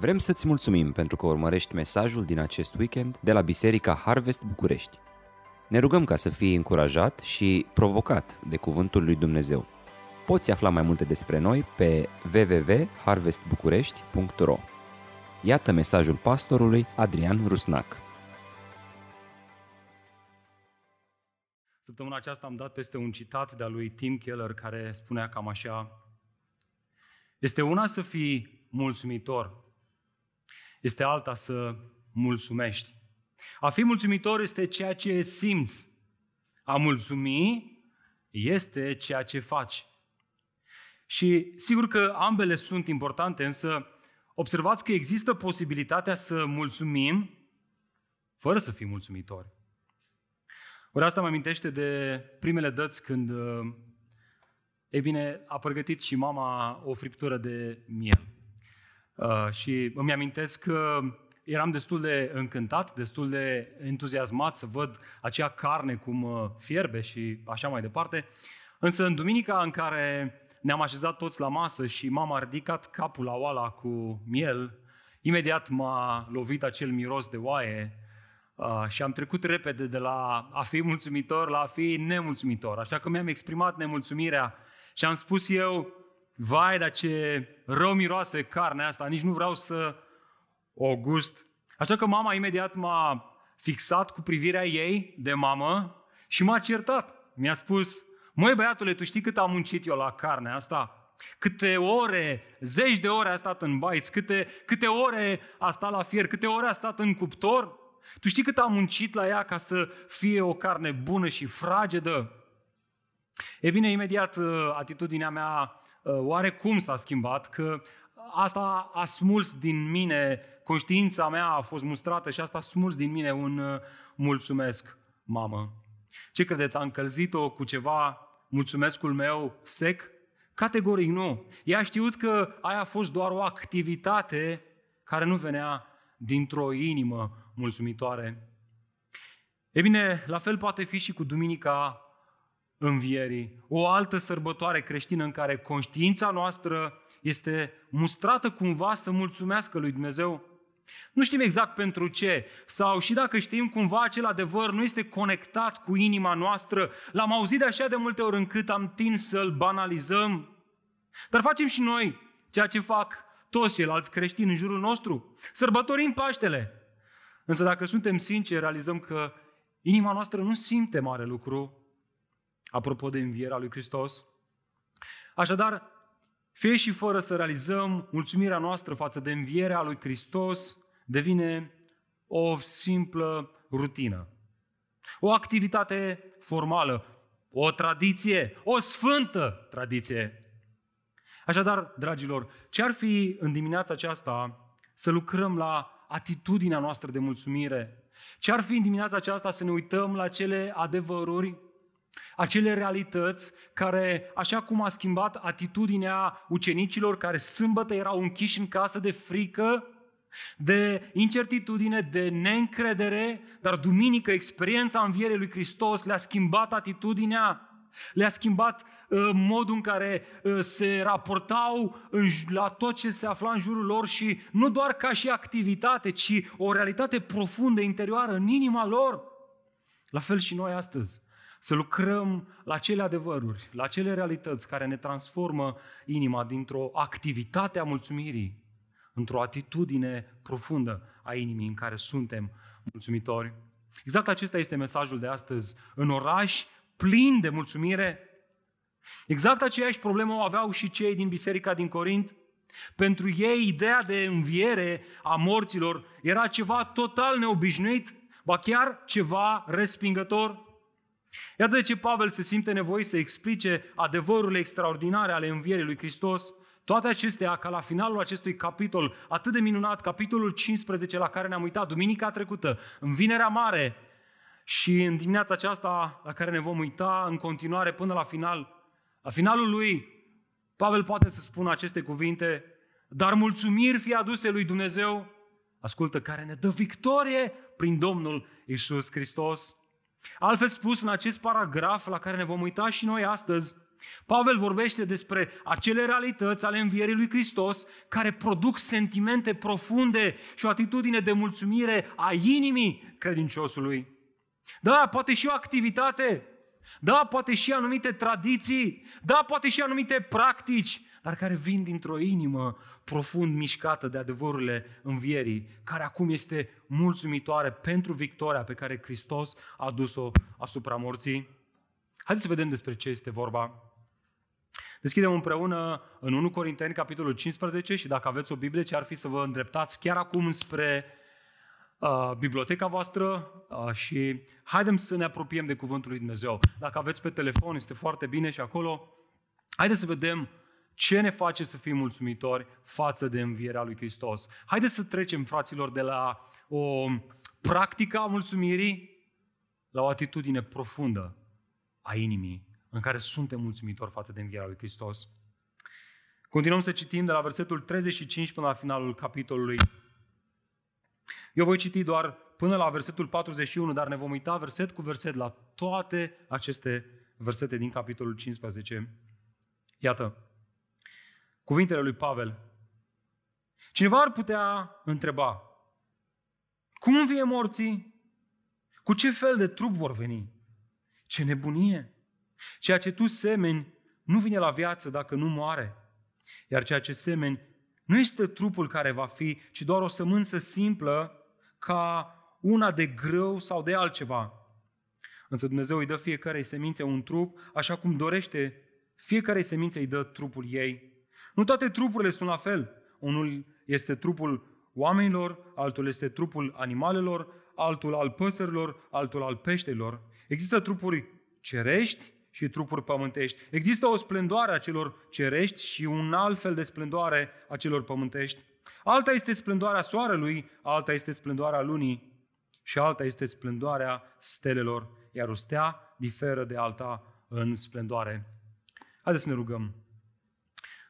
Vrem să-ți mulțumim pentru că urmărești mesajul din acest weekend de la Biserica Harvest București. Ne rugăm ca să fii încurajat și provocat de Cuvântul lui Dumnezeu. Poți afla mai multe despre noi pe www.harvestbucurești.ro Iată mesajul pastorului Adrian Rusnac. Săptămâna aceasta am dat peste un citat de-a lui Tim Keller care spunea cam așa Este una să fii mulțumitor, este alta să mulțumești. A fi mulțumitor este ceea ce simți. A mulțumi este ceea ce faci. Și sigur că ambele sunt importante, însă observați că există posibilitatea să mulțumim fără să fim mulțumitori. Ori asta mă amintește de primele dăți când, e bine, a pregătit și mama o friptură de miel. Uh, și îmi amintesc că eram destul de încântat, destul de entuziasmat să văd acea carne cum uh, fierbe și așa mai departe. Însă în duminica în care ne-am așezat toți la masă și mama a ridicat capul la oala cu miel, imediat m-a lovit acel miros de oaie uh, și am trecut repede de la a fi mulțumitor la a fi nemulțumitor. Așa că mi-am exprimat nemulțumirea și am spus eu, vai, dar ce rău miroase carnea asta, nici nu vreau să o gust. Așa că mama imediat m-a fixat cu privirea ei de mamă și m-a certat. Mi-a spus, măi băiatule, tu știi cât am muncit eu la carnea asta? Câte ore, zeci de ore a stat în baiți, câte, câte ore a stat la fier, câte ore a stat în cuptor? Tu știi cât am muncit la ea ca să fie o carne bună și fragedă? E bine, imediat uh, atitudinea mea uh, oarecum s-a schimbat, că asta a smuls din mine, conștiința mea a fost mustrată și asta a smuls din mine un uh, mulțumesc, mamă. Ce credeți, a încălzit-o cu ceva mulțumescul meu sec? Categoric nu. Ea a știut că aia a fost doar o activitate care nu venea dintr-o inimă mulțumitoare. E bine, la fel poate fi și cu Duminica învierii, o altă sărbătoare creștină în care conștiința noastră este mustrată cumva să mulțumească lui Dumnezeu. Nu știm exact pentru ce, sau și dacă știm cumva acel adevăr nu este conectat cu inima noastră, l-am auzit de așa de multe ori încât am tins să-l banalizăm. Dar facem și noi ceea ce fac toți ceilalți creștini în jurul nostru. Sărbătorim Paștele. Însă dacă suntem sinceri, realizăm că inima noastră nu simte mare lucru apropo de învierea lui Hristos. Așadar, fie și fără să realizăm mulțumirea noastră față de învierea lui Hristos, devine o simplă rutină. O activitate formală, o tradiție, o sfântă tradiție. Așadar, dragilor, ce ar fi în dimineața aceasta să lucrăm la atitudinea noastră de mulțumire? Ce ar fi în dimineața aceasta să ne uităm la cele adevăruri acele realități care, așa cum a schimbat atitudinea ucenicilor care sâmbătă erau închiși în casă de frică, de incertitudine, de neîncredere, dar duminică experiența învierii lui Hristos le-a schimbat atitudinea, le-a schimbat uh, modul în care uh, se raportau în, la tot ce se afla în jurul lor și nu doar ca și activitate, ci o realitate profundă, interioară, în inima lor. La fel și noi astăzi. Să lucrăm la cele adevăruri, la cele realități care ne transformă inima dintr-o activitate a mulțumirii într-o atitudine profundă a inimii în care suntem mulțumitori. Exact acesta este mesajul de astăzi. În oraș plin de mulțumire, exact aceeași problemă o aveau și cei din biserica din Corint. Pentru ei, ideea de înviere a morților era ceva total neobișnuit, ba chiar ceva respingător. Iată de ce Pavel se simte nevoie să explice adevărurile extraordinare ale învierii lui Hristos, toate acestea ca la finalul acestui capitol atât de minunat, capitolul 15 la care ne-am uitat duminica trecută, în Vinerea Mare. Și în dimineața aceasta la care ne vom uita în continuare până la final, la finalul lui, Pavel poate să spună aceste cuvinte, dar mulțumiri fi aduse lui Dumnezeu, ascultă, care ne dă victorie prin Domnul Isus Hristos. Altfel spus, în acest paragraf la care ne vom uita și noi astăzi, Pavel vorbește despre acele realități ale învierii lui Hristos care produc sentimente profunde și o atitudine de mulțumire a inimii credinciosului. Da, poate și o activitate, da, poate și anumite tradiții, da, poate și anumite practici, dar care vin dintr-o inimă profund mișcată de adevărurile învierii, care acum este mulțumitoare pentru victoria pe care Hristos a adus-o asupra morții. Haideți să vedem despre ce este vorba. Deschidem împreună în 1 Corinteni, capitolul 15 și dacă aveți o Biblie, ce ar fi să vă îndreptați chiar acum spre uh, biblioteca voastră uh, și haidem să ne apropiem de Cuvântul lui Dumnezeu. Dacă aveți pe telefon, este foarte bine și acolo. Haideți să vedem ce ne face să fim mulțumitori față de învierea lui Hristos. Haideți să trecem, fraților, de la o practică a mulțumirii la o atitudine profundă a inimii în care suntem mulțumitori față de învierea lui Hristos. Continuăm să citim de la versetul 35 până la finalul capitolului. Eu voi citi doar până la versetul 41, dar ne vom uita verset cu verset la toate aceste versete din capitolul 15. Iată, cuvintele lui Pavel. Cineva ar putea întreba, cum învie morții? Cu ce fel de trup vor veni? Ce nebunie! Ceea ce tu semeni nu vine la viață dacă nu moare. Iar ceea ce semeni nu este trupul care va fi, ci doar o sămânță simplă ca una de grâu sau de altceva. Însă Dumnezeu îi dă fiecarei semințe un trup, așa cum dorește, fiecarei semințe îi dă trupul ei. Nu toate trupurile sunt la fel. Unul este trupul oamenilor, altul este trupul animalelor, altul al păsărilor, altul al peștelor. Există trupuri cerești și trupuri pământești. Există o splendoare a celor cerești și un alt fel de splendoare a celor pământești. Alta este splendoarea soarelui, alta este splendoarea lunii și alta este splendoarea stelelor, iar o stea diferă de alta în splendoare. Haideți să ne rugăm.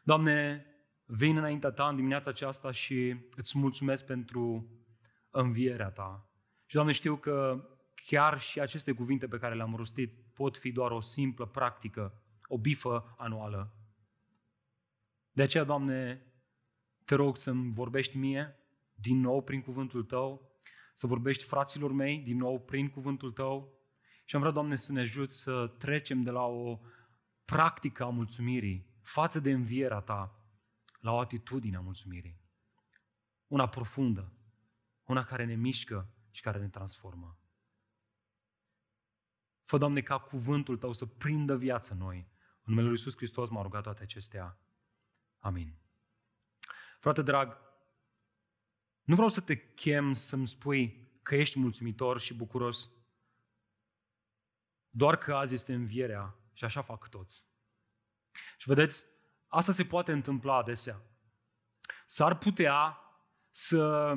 Doamne, vin înaintea Ta în dimineața aceasta și îți mulțumesc pentru învierea Ta. Și, Doamne, știu că chiar și aceste cuvinte pe care le-am rostit pot fi doar o simplă practică, o bifă anuală. De aceea, Doamne, te rog să-mi vorbești mie din nou prin cuvântul Tău, să vorbești fraților mei din nou prin cuvântul Tău și am vrea, Doamne, să ne ajut să trecem de la o practică a mulțumirii față de învierea Ta la o atitudine a mulțumirii. Una profundă, una care ne mișcă și care ne transformă. Fă, Doamne, ca cuvântul Tău să prindă viață în noi. În numele Lui Iisus Hristos m-a rugat toate acestea. Amin. Frate drag, nu vreau să te chem să-mi spui că ești mulțumitor și bucuros, doar că azi este învierea și așa fac toți. Și vedeți, asta se poate întâmpla adesea. S-ar putea să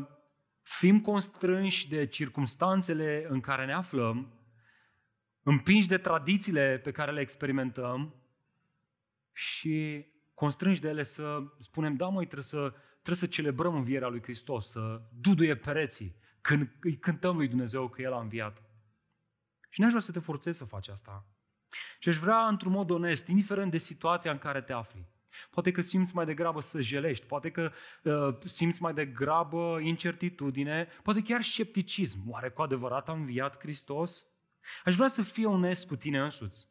fim constrânși de circumstanțele în care ne aflăm împingi de tradițiile pe care le experimentăm și constrângi de ele să spunem, da măi, trebuie să, trebuie să celebrăm învierea lui Hristos, să duduie pereții când îi cântăm lui Dumnezeu că El a înviat. Și n-aș vrea să te forțezi să faci asta. Și aș vrea, într-un mod onest, indiferent de situația în care te afli, Poate că simți mai degrabă să jelești, poate că uh, simți mai degrabă incertitudine, poate chiar scepticism. Oare cu adevărat a înviat Hristos? Aș vrea să fie onest cu tine însuți.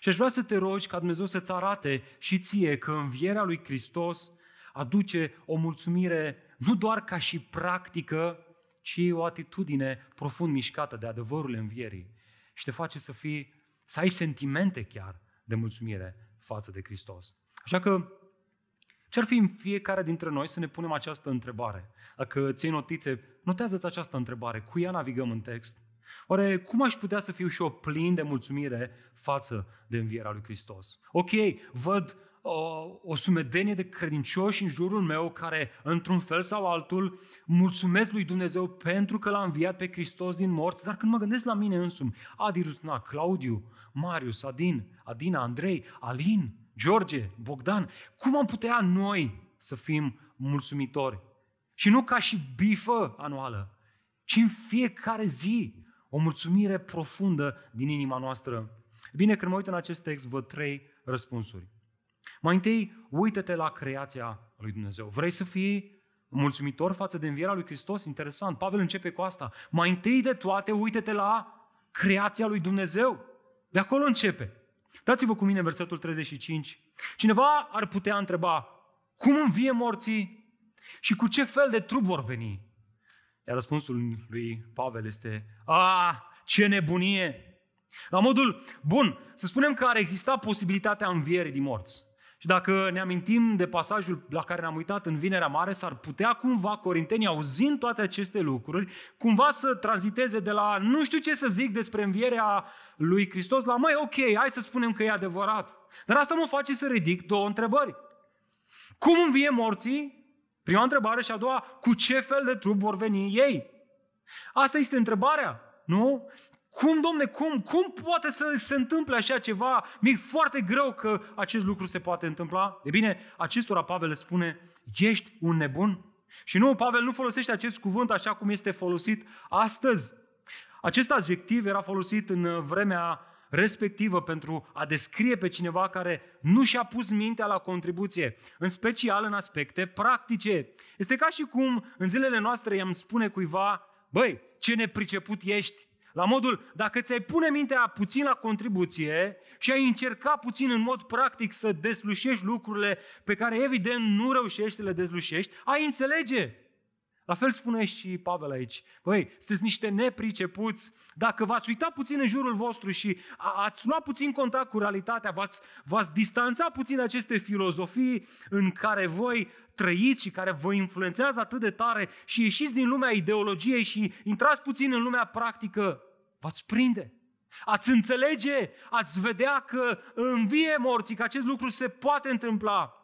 Și aș vrea să te rogi ca Dumnezeu să-ți arate și ție că învierea lui Hristos aduce o mulțumire nu doar ca și practică, ci o atitudine profund mișcată de adevărul învierii. Și te face să fii, să ai sentimente chiar de mulțumire față de Hristos. Așa că ce ar fi în fiecare dintre noi să ne punem această întrebare? Dacă ții notițe, notează-ți această întrebare. Cu ea navigăm în text. Oare cum aș putea să fiu și eu plin de mulțumire față de învierea lui Hristos? Ok, văd o, o sumedenie de credincioși în jurul meu care, într-un fel sau altul, mulțumesc lui Dumnezeu pentru că l-a înviat pe Hristos din morți, dar când mă gândesc la mine însumi, Adi Rusna, Claudiu, Marius, Adin, Adina, Andrei, Alin, George, Bogdan, cum am putea noi să fim mulțumitori? Și nu ca și bifă anuală, ci în fiecare zi, o mulțumire profundă din inima noastră. Bine, când mă uit în acest text, văd trei răspunsuri. Mai întâi, uită-te la creația lui Dumnezeu. Vrei să fii mulțumitor față de învierea lui Hristos? Interesant. Pavel începe cu asta. Mai întâi de toate, uită-te la creația lui Dumnezeu. De acolo începe. Dați-vă cu mine versetul 35. Cineva ar putea întreba, cum învie morții și cu ce fel de trup vor veni? Iar răspunsul lui Pavel este, a, ce nebunie! La modul, bun, să spunem că ar exista posibilitatea învierii din morți. Și dacă ne amintim de pasajul la care ne-am uitat în Vinerea Mare, s-ar putea cumva corintenii, auzind toate aceste lucruri, cumva să tranziteze de la nu știu ce să zic despre învierea lui Hristos la mai ok, hai să spunem că e adevărat. Dar asta mă face să ridic două întrebări. Cum învie morții? Prima întrebare și a doua, cu ce fel de trup vor veni ei? Asta este întrebarea, nu? Cum, domne, cum, cum poate să se întâmple așa ceva? Mi-e foarte greu că acest lucru se poate întâmpla. E bine, acestora Pavel le spune, ești un nebun? Și nu, Pavel nu folosește acest cuvânt așa cum este folosit astăzi. Acest adjectiv era folosit în vremea respectivă pentru a descrie pe cineva care nu și-a pus mintea la contribuție, în special în aspecte practice. Este ca și cum în zilele noastre i-am spune cuiva, băi, ce nepriceput ești, la modul, dacă ți-ai pune mintea puțin la contribuție și ai încerca puțin în mod practic să deslușești lucrurile pe care evident nu reușești să le deslușești, ai înțelege. La fel spune și Pavel aici. Băi, sunteți niște nepricepuți. Dacă v-ați uitat puțin în jurul vostru și ați luat puțin contact cu realitatea, v-ați, v-ați distanțat puțin aceste filozofii în care voi trăiți și care vă influențează atât de tare și ieșiți din lumea ideologiei și intrați puțin în lumea practică, v-ați prinde. Ați înțelege, ați vedea că învie morții, că acest lucru se poate întâmpla.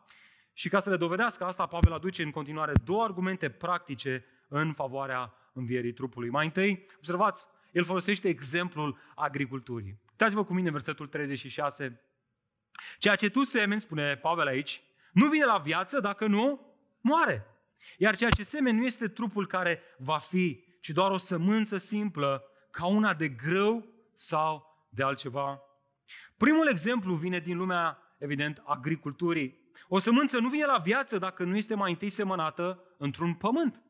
Și ca să le dovedească asta, Pavel aduce în continuare două argumente practice în favoarea învierii trupului. Mai întâi, observați, el folosește exemplul agriculturii. Uitați-vă cu mine versetul 36. Ceea ce tu semeni, spune Pavel aici, nu vine la viață dacă nu moare. Iar ceea ce semeni nu este trupul care va fi, ci doar o sămânță simplă ca una de grâu sau de altceva. Primul exemplu vine din lumea, evident, agriculturii. O sămânță nu vine la viață dacă nu este mai întâi semănată într-un pământ.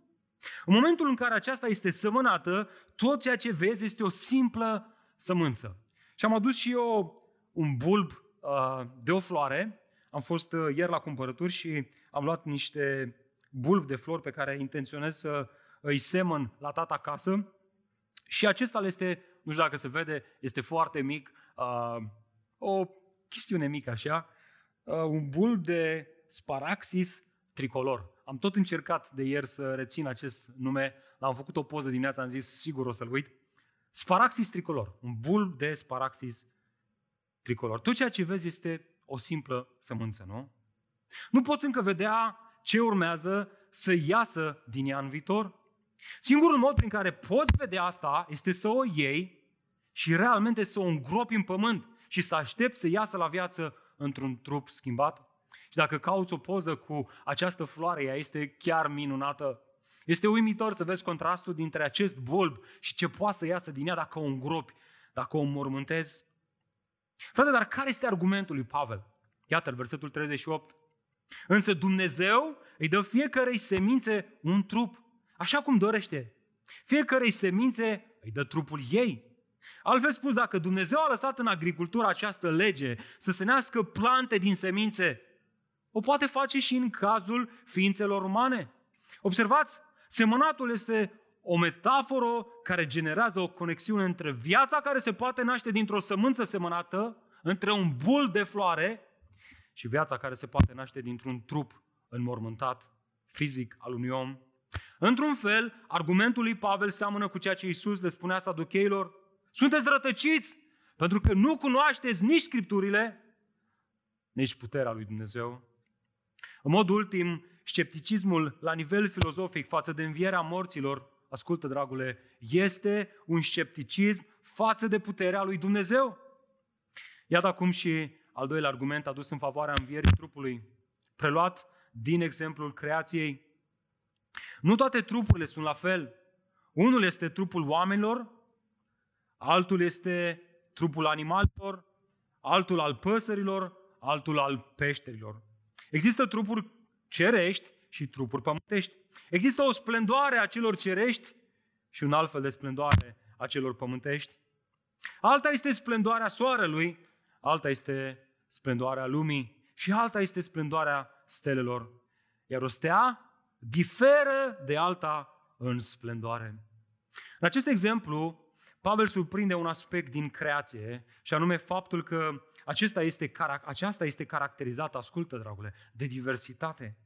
În momentul în care aceasta este semănată, tot ceea ce vezi este o simplă sămânță. Și am adus și eu un bulb uh, de o floare. Am fost uh, ieri la cumpărături și am luat niște bulbi de flori pe care intenționez să îi semăn la tata acasă. Și acesta este, nu știu dacă se vede, este foarte mic, uh, o chestiune mică așa, uh, un bulb de Sparaxis tricolor. Am tot încercat de ieri să rețin acest nume, l-am făcut o poză dimineața, am zis sigur o să-l uit. Sparaxis tricolor, un bulb de Sparaxis tricolor. Tot ceea ce vezi este o simplă sămânță, nu? Nu poți încă vedea ce urmează să iasă din ea în viitor. Singurul mod prin care poți vedea asta este să o iei și realmente să o îngropi în pământ și să aștepți să iasă la viață într-un trup schimbat. Și dacă cauți o poză cu această floare, ea este chiar minunată. Este uimitor să vezi contrastul dintre acest bulb și ce poate să iasă din ea dacă o îngropi, dacă o înmormântezi. Frate, dar care este argumentul lui Pavel? Iată-l, versetul 38. Însă Dumnezeu îi dă fiecarei semințe un trup așa cum dorește. Fiecărei semințe îi dă trupul ei. Altfel spus, dacă Dumnezeu a lăsat în agricultură această lege să se nască plante din semințe, o poate face și în cazul ființelor umane. Observați, semănatul este o metaforă care generează o conexiune între viața care se poate naște dintr-o sămânță semănată, între un bul de floare și viața care se poate naște dintr-un trup înmormântat fizic al unui om Într-un fel, argumentul lui Pavel seamănă cu ceea ce Iisus le spunea saducheilor. Sunteți rătăciți pentru că nu cunoașteți nici Scripturile, nici puterea lui Dumnezeu. În mod ultim, scepticismul la nivel filozofic față de învierea morților, ascultă dragule, este un scepticism față de puterea lui Dumnezeu. Iată acum și al doilea argument adus în favoarea învierii trupului, preluat din exemplul creației. Nu toate trupurile sunt la fel. Unul este trupul oamenilor, altul este trupul animalelor, altul al păsărilor, altul al peșterilor. Există trupuri cerești și trupuri pământești. Există o splendoare a celor cerești și un alt fel de splendoare a celor pământești. Alta este splendoarea soarelui, alta este splendoarea lumii și alta este splendoarea stelelor. Iar o stea diferă de alta în splendoare. În acest exemplu, Pavel surprinde un aspect din creație și anume faptul că acesta este, aceasta este caracterizată, ascultă dragule, de diversitate.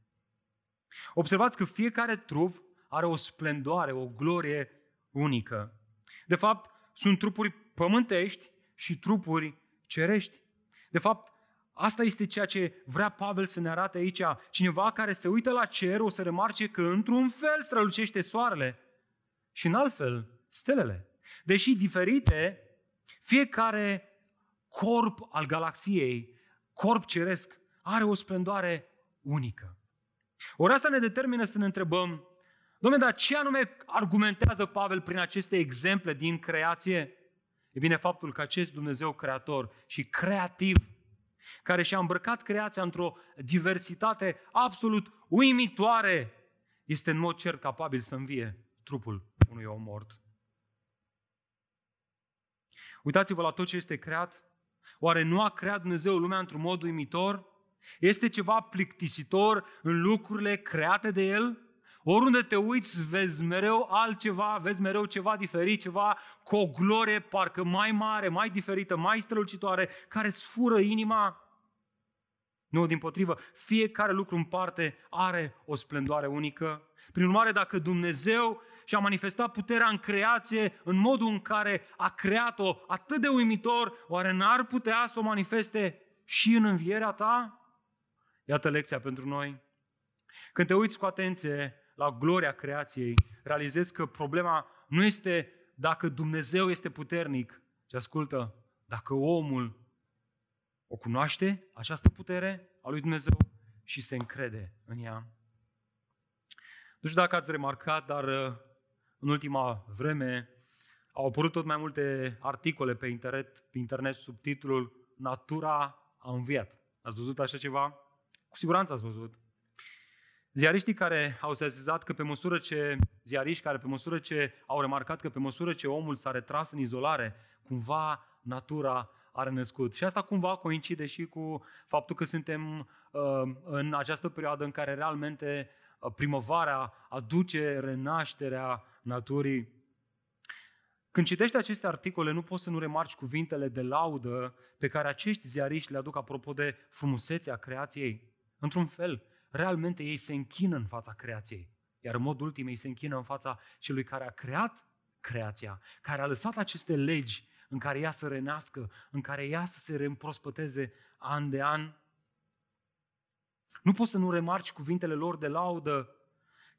Observați că fiecare trup are o splendoare, o glorie unică. De fapt, sunt trupuri pământești și trupuri cerești. De fapt, asta este ceea ce vrea Pavel să ne arate aici. Cineva care se uită la cer o să remarce că într-un fel strălucește soarele și în alt fel stelele. Deși diferite, fiecare corp al galaxiei, corp ceresc, are o splendoare unică. Ori asta ne determină să ne întrebăm, domnule, dar ce anume argumentează Pavel prin aceste exemple din creație? E bine, faptul că acest Dumnezeu creator și creativ, care și-a îmbrăcat creația într-o diversitate absolut uimitoare, este în mod cert capabil să învie trupul unui om mort. Uitați-vă la tot ce este creat. Oare nu a creat Dumnezeu lumea într-un mod uimitor? Este ceva plictisitor în lucrurile create de El? Oriunde te uiți, vezi mereu altceva, vezi mereu ceva diferit, ceva cu o glorie parcă mai mare, mai diferită, mai strălucitoare, care îți fură inima. Nu, din potrivă, fiecare lucru în parte are o splendoare unică. Prin urmare, dacă Dumnezeu și a manifestat puterea în creație în modul în care a creat-o atât de uimitor, oare n-ar putea să o manifeste și în învierea ta? Iată lecția pentru noi. Când te uiți cu atenție la gloria creației, realizezi că problema nu este dacă Dumnezeu este puternic, ci ascultă, dacă omul o cunoaște, această putere a lui Dumnezeu și se încrede în ea. Nu știu dacă ați remarcat, dar uh, în ultima vreme au apărut tot mai multe articole pe internet, pe internet sub titlul Natura a înviat. Ați văzut așa ceva? Cu siguranță ați văzut. Ziariștii care au sesizat că pe măsură ce, ziariști care pe măsură ce au remarcat că pe măsură ce omul s-a retras în izolare, cumva natura a renăscut. Și asta cumva coincide și cu faptul că suntem uh, în această perioadă în care realmente uh, primăvara aduce renașterea naturii. Când citești aceste articole, nu poți să nu remarci cuvintele de laudă pe care acești ziariști le aduc apropo de frumusețea creației. Într-un fel, realmente ei se închină în fața creației. Iar în mod ultim ei se închină în fața celui care a creat creația, care a lăsat aceste legi în care ea să renească, în care ea să se reîmprospăteze an de an. Nu poți să nu remarci cuvintele lor de laudă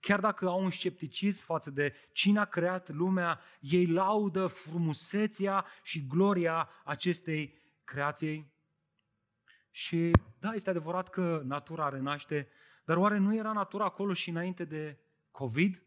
Chiar dacă au un scepticism față de cine a creat lumea, ei laudă frumusețea și gloria acestei creației. Și da, este adevărat că natura renaște, dar oare nu era natura acolo și înainte de COVID?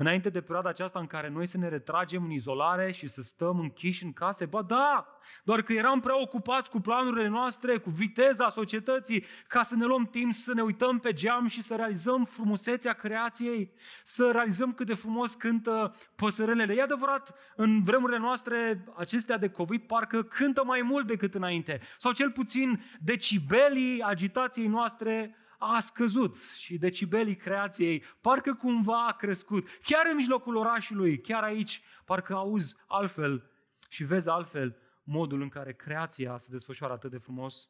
Înainte de perioada aceasta în care noi să ne retragem în izolare și să stăm închiși în case? Ba da, doar că eram preocupați cu planurile noastre, cu viteza societății, ca să ne luăm timp să ne uităm pe geam și să realizăm frumusețea creației, să realizăm cât de frumos cântă păsărelele. E adevărat, în vremurile noastre acestea de COVID parcă cântă mai mult decât înainte, sau cel puțin decibelii agitației noastre a scăzut și decibelii creației parcă cumva a crescut. Chiar în mijlocul orașului, chiar aici, parcă auzi altfel și vezi altfel modul în care creația se desfășoară atât de frumos.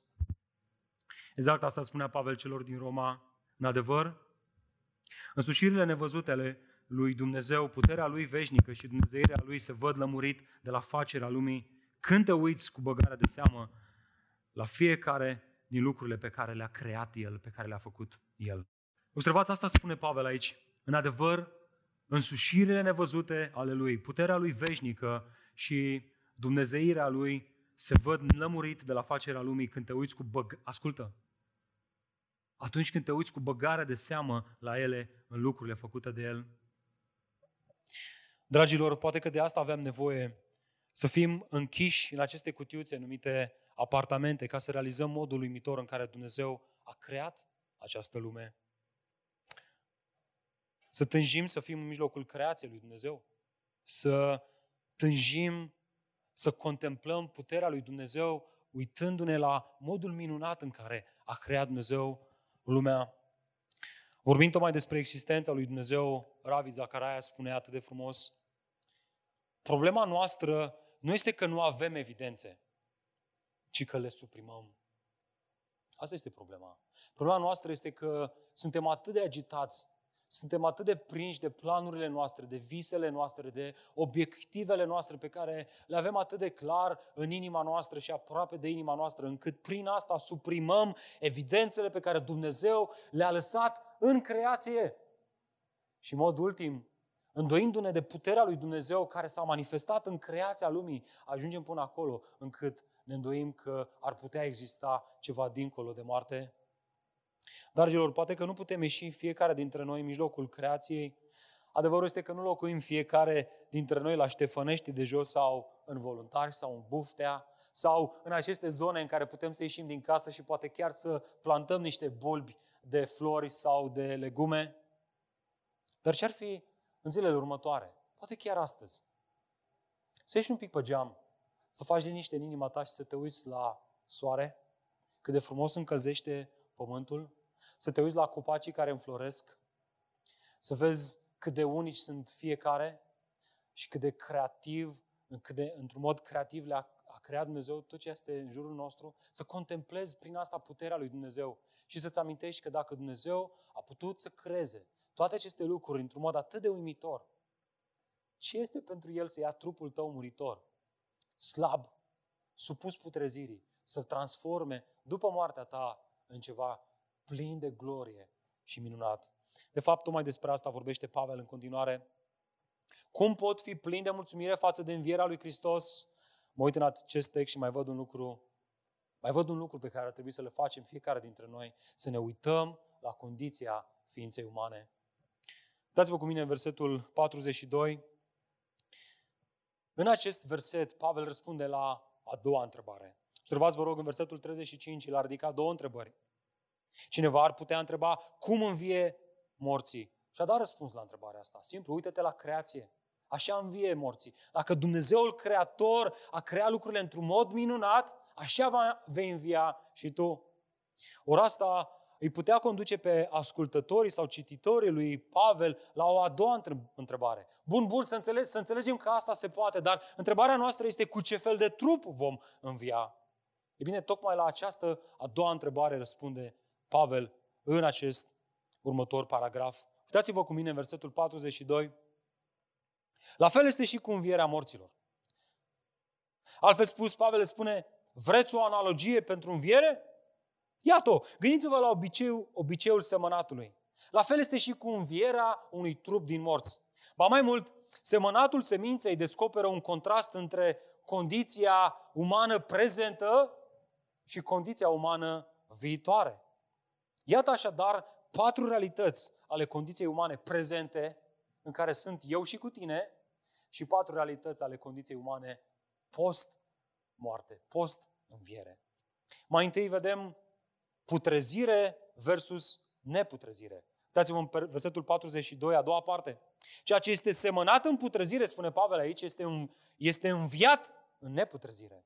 Exact asta spunea Pavel celor din Roma. În adevăr, însușirile nevăzutele lui Dumnezeu, puterea lui veșnică și Dumnezeirea lui se văd lămurit de la facerea lumii când te uiți cu băgare de seamă la fiecare din lucrurile pe care le-a creat El, pe care le-a făcut El. Observați, asta spune Pavel aici. În adevăr, însușirile nevăzute ale Lui, puterea Lui veșnică și Dumnezeirea Lui se văd lămurit de la facerea lumii când te uiți cu băg... Ascultă! Atunci când te uiți cu băgare de seamă la ele în lucrurile făcute de El. Dragilor, poate că de asta avem nevoie să fim închiși în aceste cutiuțe numite apartamente, ca să realizăm modul uimitor în care Dumnezeu a creat această lume. Să tânjim să fim în mijlocul creației lui Dumnezeu. Să tânjim să contemplăm puterea lui Dumnezeu uitându-ne la modul minunat în care a creat Dumnezeu lumea. Vorbind tocmai despre existența lui Dumnezeu, Ravi Zacaraia spunea atât de frumos, problema noastră nu este că nu avem evidențe, ci că le suprimăm. Asta este problema. Problema noastră este că suntem atât de agitați suntem atât de prinși de planurile noastre, de visele noastre, de obiectivele noastre pe care le avem atât de clar în inima noastră și aproape de inima noastră, încât prin asta suprimăm evidențele pe care Dumnezeu le-a lăsat în creație. Și în mod ultim, îndoindu-ne de puterea lui Dumnezeu care s-a manifestat în creația lumii, ajungem până acolo încât ne îndoim că ar putea exista ceva dincolo de moarte. Dragilor, poate că nu putem ieși fiecare dintre noi în mijlocul creației. Adevărul este că nu locuim fiecare dintre noi la Ștefănești de jos sau în voluntari sau în buftea sau în aceste zone în care putem să ieșim din casă și poate chiar să plantăm niște bulbi de flori sau de legume. Dar ce ar fi în zilele următoare? Poate chiar astăzi. Să ieși un pic pe geam, să faci liniște în inima ta și să te uiți la soare, cât de frumos încălzește pământul, să te uiți la copacii care înfloresc, să vezi cât de unici sunt fiecare și cât de creativ, cât de, într-un mod creativ le-a a creat Dumnezeu tot ce este în jurul nostru, să contemplezi prin asta puterea lui Dumnezeu și să-ți amintești că dacă Dumnezeu a putut să creeze toate aceste lucruri într-un mod atât de uimitor, ce este pentru El să ia trupul tău muritor, slab, supus putrezirii, să transforme după moartea ta în ceva plin de glorie și minunat. De fapt, tocmai despre asta vorbește Pavel în continuare. Cum pot fi plin de mulțumire față de învierea lui Hristos? Mă uit în acest text și mai văd un lucru, mai văd un lucru pe care ar trebui să le facem fiecare dintre noi, să ne uităm la condiția ființei umane. Dați-vă cu mine în versetul 42. În acest verset, Pavel răspunde la a doua întrebare. Observați, vă rog, în versetul 35, el a ridicat două întrebări. Cineva ar putea întreba cum învie morții. Și a dat răspuns la întrebarea asta. Simplu, uite-te la creație. Așa învie morții. Dacă Dumnezeul Creator a creat lucrurile într-un mod minunat, așa va, vei învia și tu. Ori asta îi putea conduce pe ascultătorii sau cititorii lui Pavel la o a doua întrebare. Bun, bun, să, înțeleg, să înțelegem că asta se poate, dar întrebarea noastră este cu ce fel de trup vom învia? E bine, tocmai la această a doua întrebare răspunde Pavel în acest următor paragraf. Uitați-vă cu mine în versetul 42. La fel este și cu învierea morților. Altfel spus, Pavel spune, vreți o analogie pentru înviere? Iată, gândiți-vă la obiceiul, obiceiul semănatului. La fel este și cu învierea unui trup din morți. Ba mai mult, semănatul seminței descoperă un contrast între condiția umană prezentă și condiția umană viitoare. Iată așadar patru realități ale condiției umane prezente în care sunt eu și cu tine și patru realități ale condiției umane post-moarte, post-înviere. Mai întâi vedem putrezire versus neputrezire. Uitați-vă în versetul 42, a doua parte. Ceea ce este semănat în putrezire, spune Pavel aici, este, un, este înviat în neputrezire.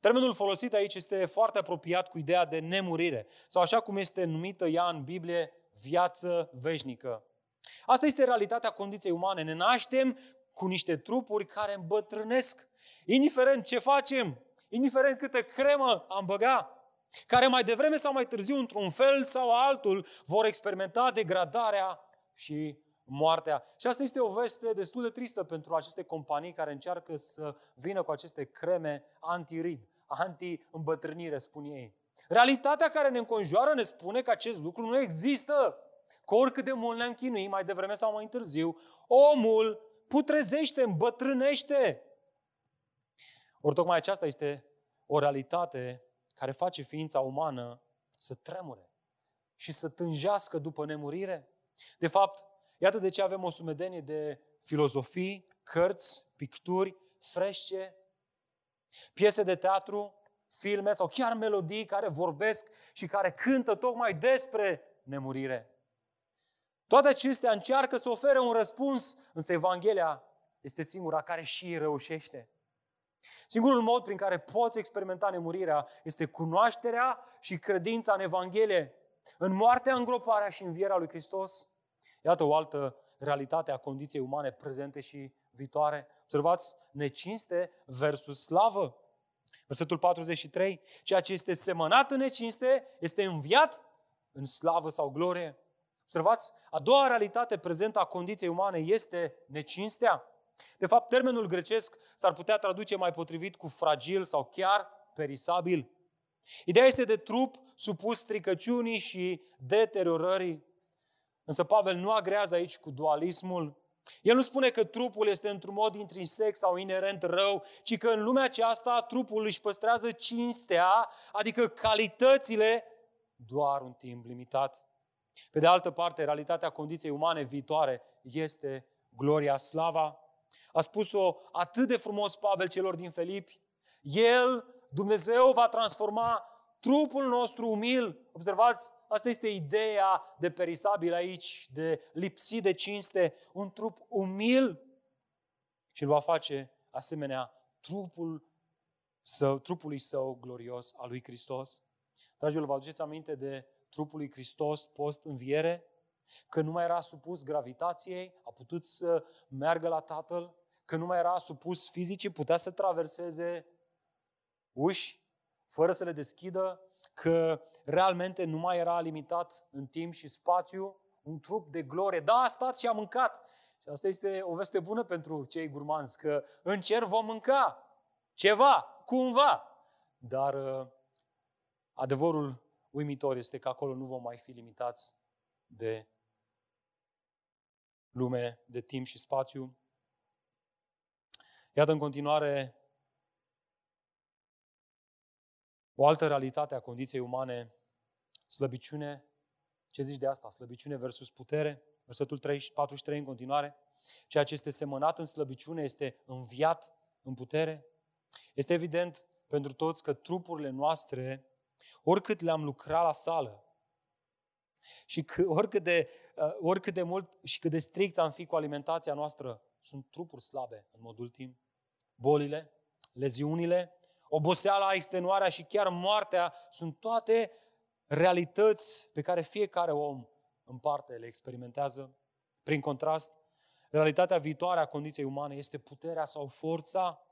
Termenul folosit aici este foarte apropiat cu ideea de nemurire, sau așa cum este numită ea în Biblie, viață veșnică. Asta este realitatea condiției umane. Ne naștem cu niște trupuri care îmbătrânesc. Indiferent ce facem, indiferent câtă cremă am băga, care mai devreme sau mai târziu, într-un fel sau altul, vor experimenta degradarea și moartea. Și asta este o veste destul de tristă pentru aceste companii care încearcă să vină cu aceste creme anti-rid, anti-îmbătrânire, spun ei. Realitatea care ne înconjoară ne spune că acest lucru nu există. Că oricât de mult ne-am chinuit, mai devreme sau mai târziu, omul putrezește, îmbătrânește. Ori tocmai aceasta este o realitate care face ființa umană să tremure și să tânjească după nemurire. De fapt, iată de ce avem o sumedenie de filozofii, cărți, picturi, frește, piese de teatru, filme sau chiar melodii care vorbesc și care cântă tocmai despre nemurire. Toate acestea încearcă să ofere un răspuns, însă Evanghelia este singura care și reușește. Singurul mod prin care poți experimenta nemurirea este cunoașterea și credința în Evanghelie, în moartea, îngroparea și învierea lui Hristos. Iată o altă realitate a condiției umane prezente și viitoare. Observați, necinste versus slavă. Versetul 43. Ceea ce este semănat în necinste este înviat în slavă sau glorie. Observați, a doua realitate prezentă a condiției umane este necinstea. De fapt, termenul grecesc s-ar putea traduce mai potrivit cu fragil sau chiar perisabil. Ideea este de trup supus stricăciunii și deteriorării. Însă Pavel nu agrează aici cu dualismul. El nu spune că trupul este într-un mod intrinsec sau inerent rău, ci că în lumea aceasta trupul își păstrează cinstea, adică calitățile, doar un timp limitat. Pe de altă parte, realitatea condiției umane viitoare este gloria, slava. A spus-o atât de frumos Pavel celor din Filipi. El, Dumnezeu, va transforma trupul nostru umil. Observați, asta este ideea de perisabil aici, de lipsit de cinste. Un trup umil și îl va face asemenea trupul său, trupului său glorios al lui Hristos. Dragilor, vă aduceți aminte de trupul lui Hristos post-înviere? Că nu mai era supus gravitației, a putut să meargă la Tatăl? Că nu mai era supus fizicii, putea să traverseze uși fără să le deschidă? Că realmente nu mai era limitat în timp și spațiu? Un trup de glorie. Da, a stat și a mâncat. Și asta este o veste bună pentru cei gurmanzi, că în cer vom mânca ceva, cumva. Dar uh, adevărul uimitor este că acolo nu vom mai fi limitați de lume, de timp și spațiu. Iată în continuare o altă realitate a condiției umane, slăbiciune. Ce zici de asta? Slăbiciune versus putere. Versetul 43 în continuare. Ceea ce este semănat în slăbiciune este înviat în putere. Este evident pentru toți că trupurile noastre oricât le-am lucrat la sală și că, oricât, de, uh, oricât de mult și cât de strict am fi cu alimentația noastră, sunt trupuri slabe în mod ultim. Bolile, leziunile, oboseala, extenuarea și chiar moartea sunt toate realități pe care fiecare om în parte le experimentează. Prin contrast, realitatea viitoare a condiției umane este puterea sau forța.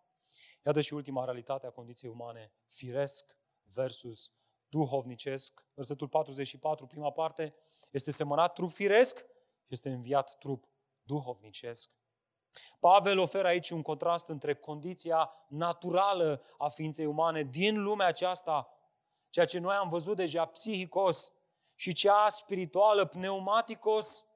Iată și ultima realitate a condiției umane, firesc versus duhovnicesc. Versetul 44, prima parte, este semănat trup firesc și este înviat trup duhovnicesc. Pavel oferă aici un contrast între condiția naturală a ființei umane din lumea aceasta, ceea ce noi am văzut deja psihicos, și cea spirituală, pneumaticos.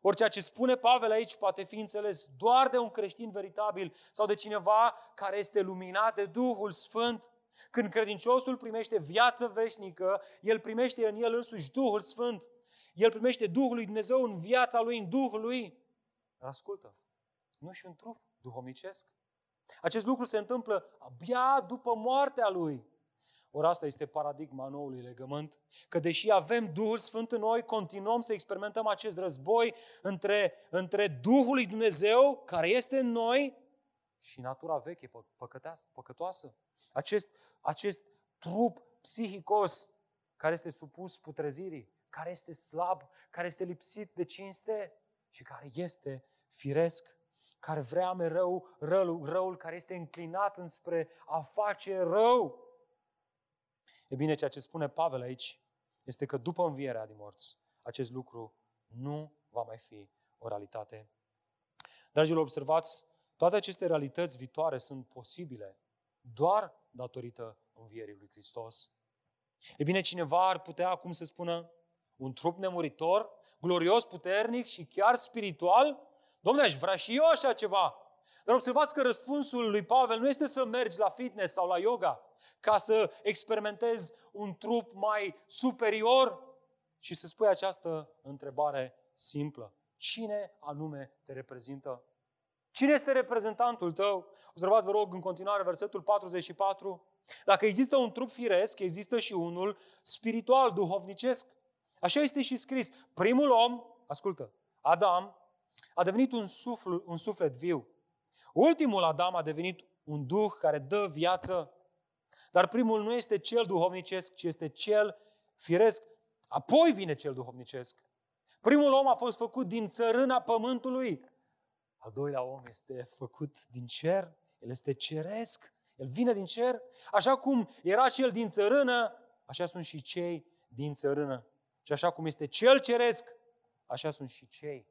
Ori ceea ce spune Pavel aici poate fi înțeles doar de un creștin veritabil sau de cineva care este luminat de Duhul Sfânt. Când credinciosul primește viață veșnică, el primește în el însuși Duhul Sfânt. El primește Duhul lui Dumnezeu în viața lui, în Duhul lui. Dar ascultă, nu și un trup duhovnicesc. Acest lucru se întâmplă abia după moartea lui. Ori asta este paradigma noului legământ, că deși avem Duhul Sfânt în noi, continuăm să experimentăm acest război între, între Duhul lui Dumnezeu, care este în noi, și natura veche, păcătoasă. Acest, acest trup psihicos care este supus putrezirii, care este slab, care este lipsit de cinste și care este firesc, care vrea mereu răul, răul care este înclinat înspre a face rău. E bine, ceea ce spune Pavel aici este că după învierea din morți, acest lucru nu va mai fi o realitate. Dragilor, observați, toate aceste realități viitoare sunt posibile doar datorită învierii lui Hristos. E bine, cineva ar putea acum să spună un trup nemuritor, glorios, puternic și chiar spiritual? Domnule, aș vrea și eu așa ceva. Dar observați că răspunsul lui Pavel nu este să mergi la fitness sau la yoga ca să experimentezi un trup mai superior și să spui această întrebare simplă. Cine anume te reprezintă? Cine este reprezentantul tău? Observați, vă rog, în continuare, versetul 44. Dacă există un trup firesc, există și unul spiritual, duhovnicesc. Așa este și scris. Primul om, ascultă, Adam, a devenit un, sufl, un suflet viu. Ultimul Adam a devenit un duh care dă viață. Dar primul nu este cel duhovnicesc, ci este cel firesc. Apoi vine cel duhovnicesc. Primul om a fost făcut din țărâna pământului. Al doilea om este făcut din cer. El este ceresc. El vine din cer. Așa cum era cel din țărână, așa sunt și cei din țărână. Și așa cum este cel ceresc, așa sunt și cei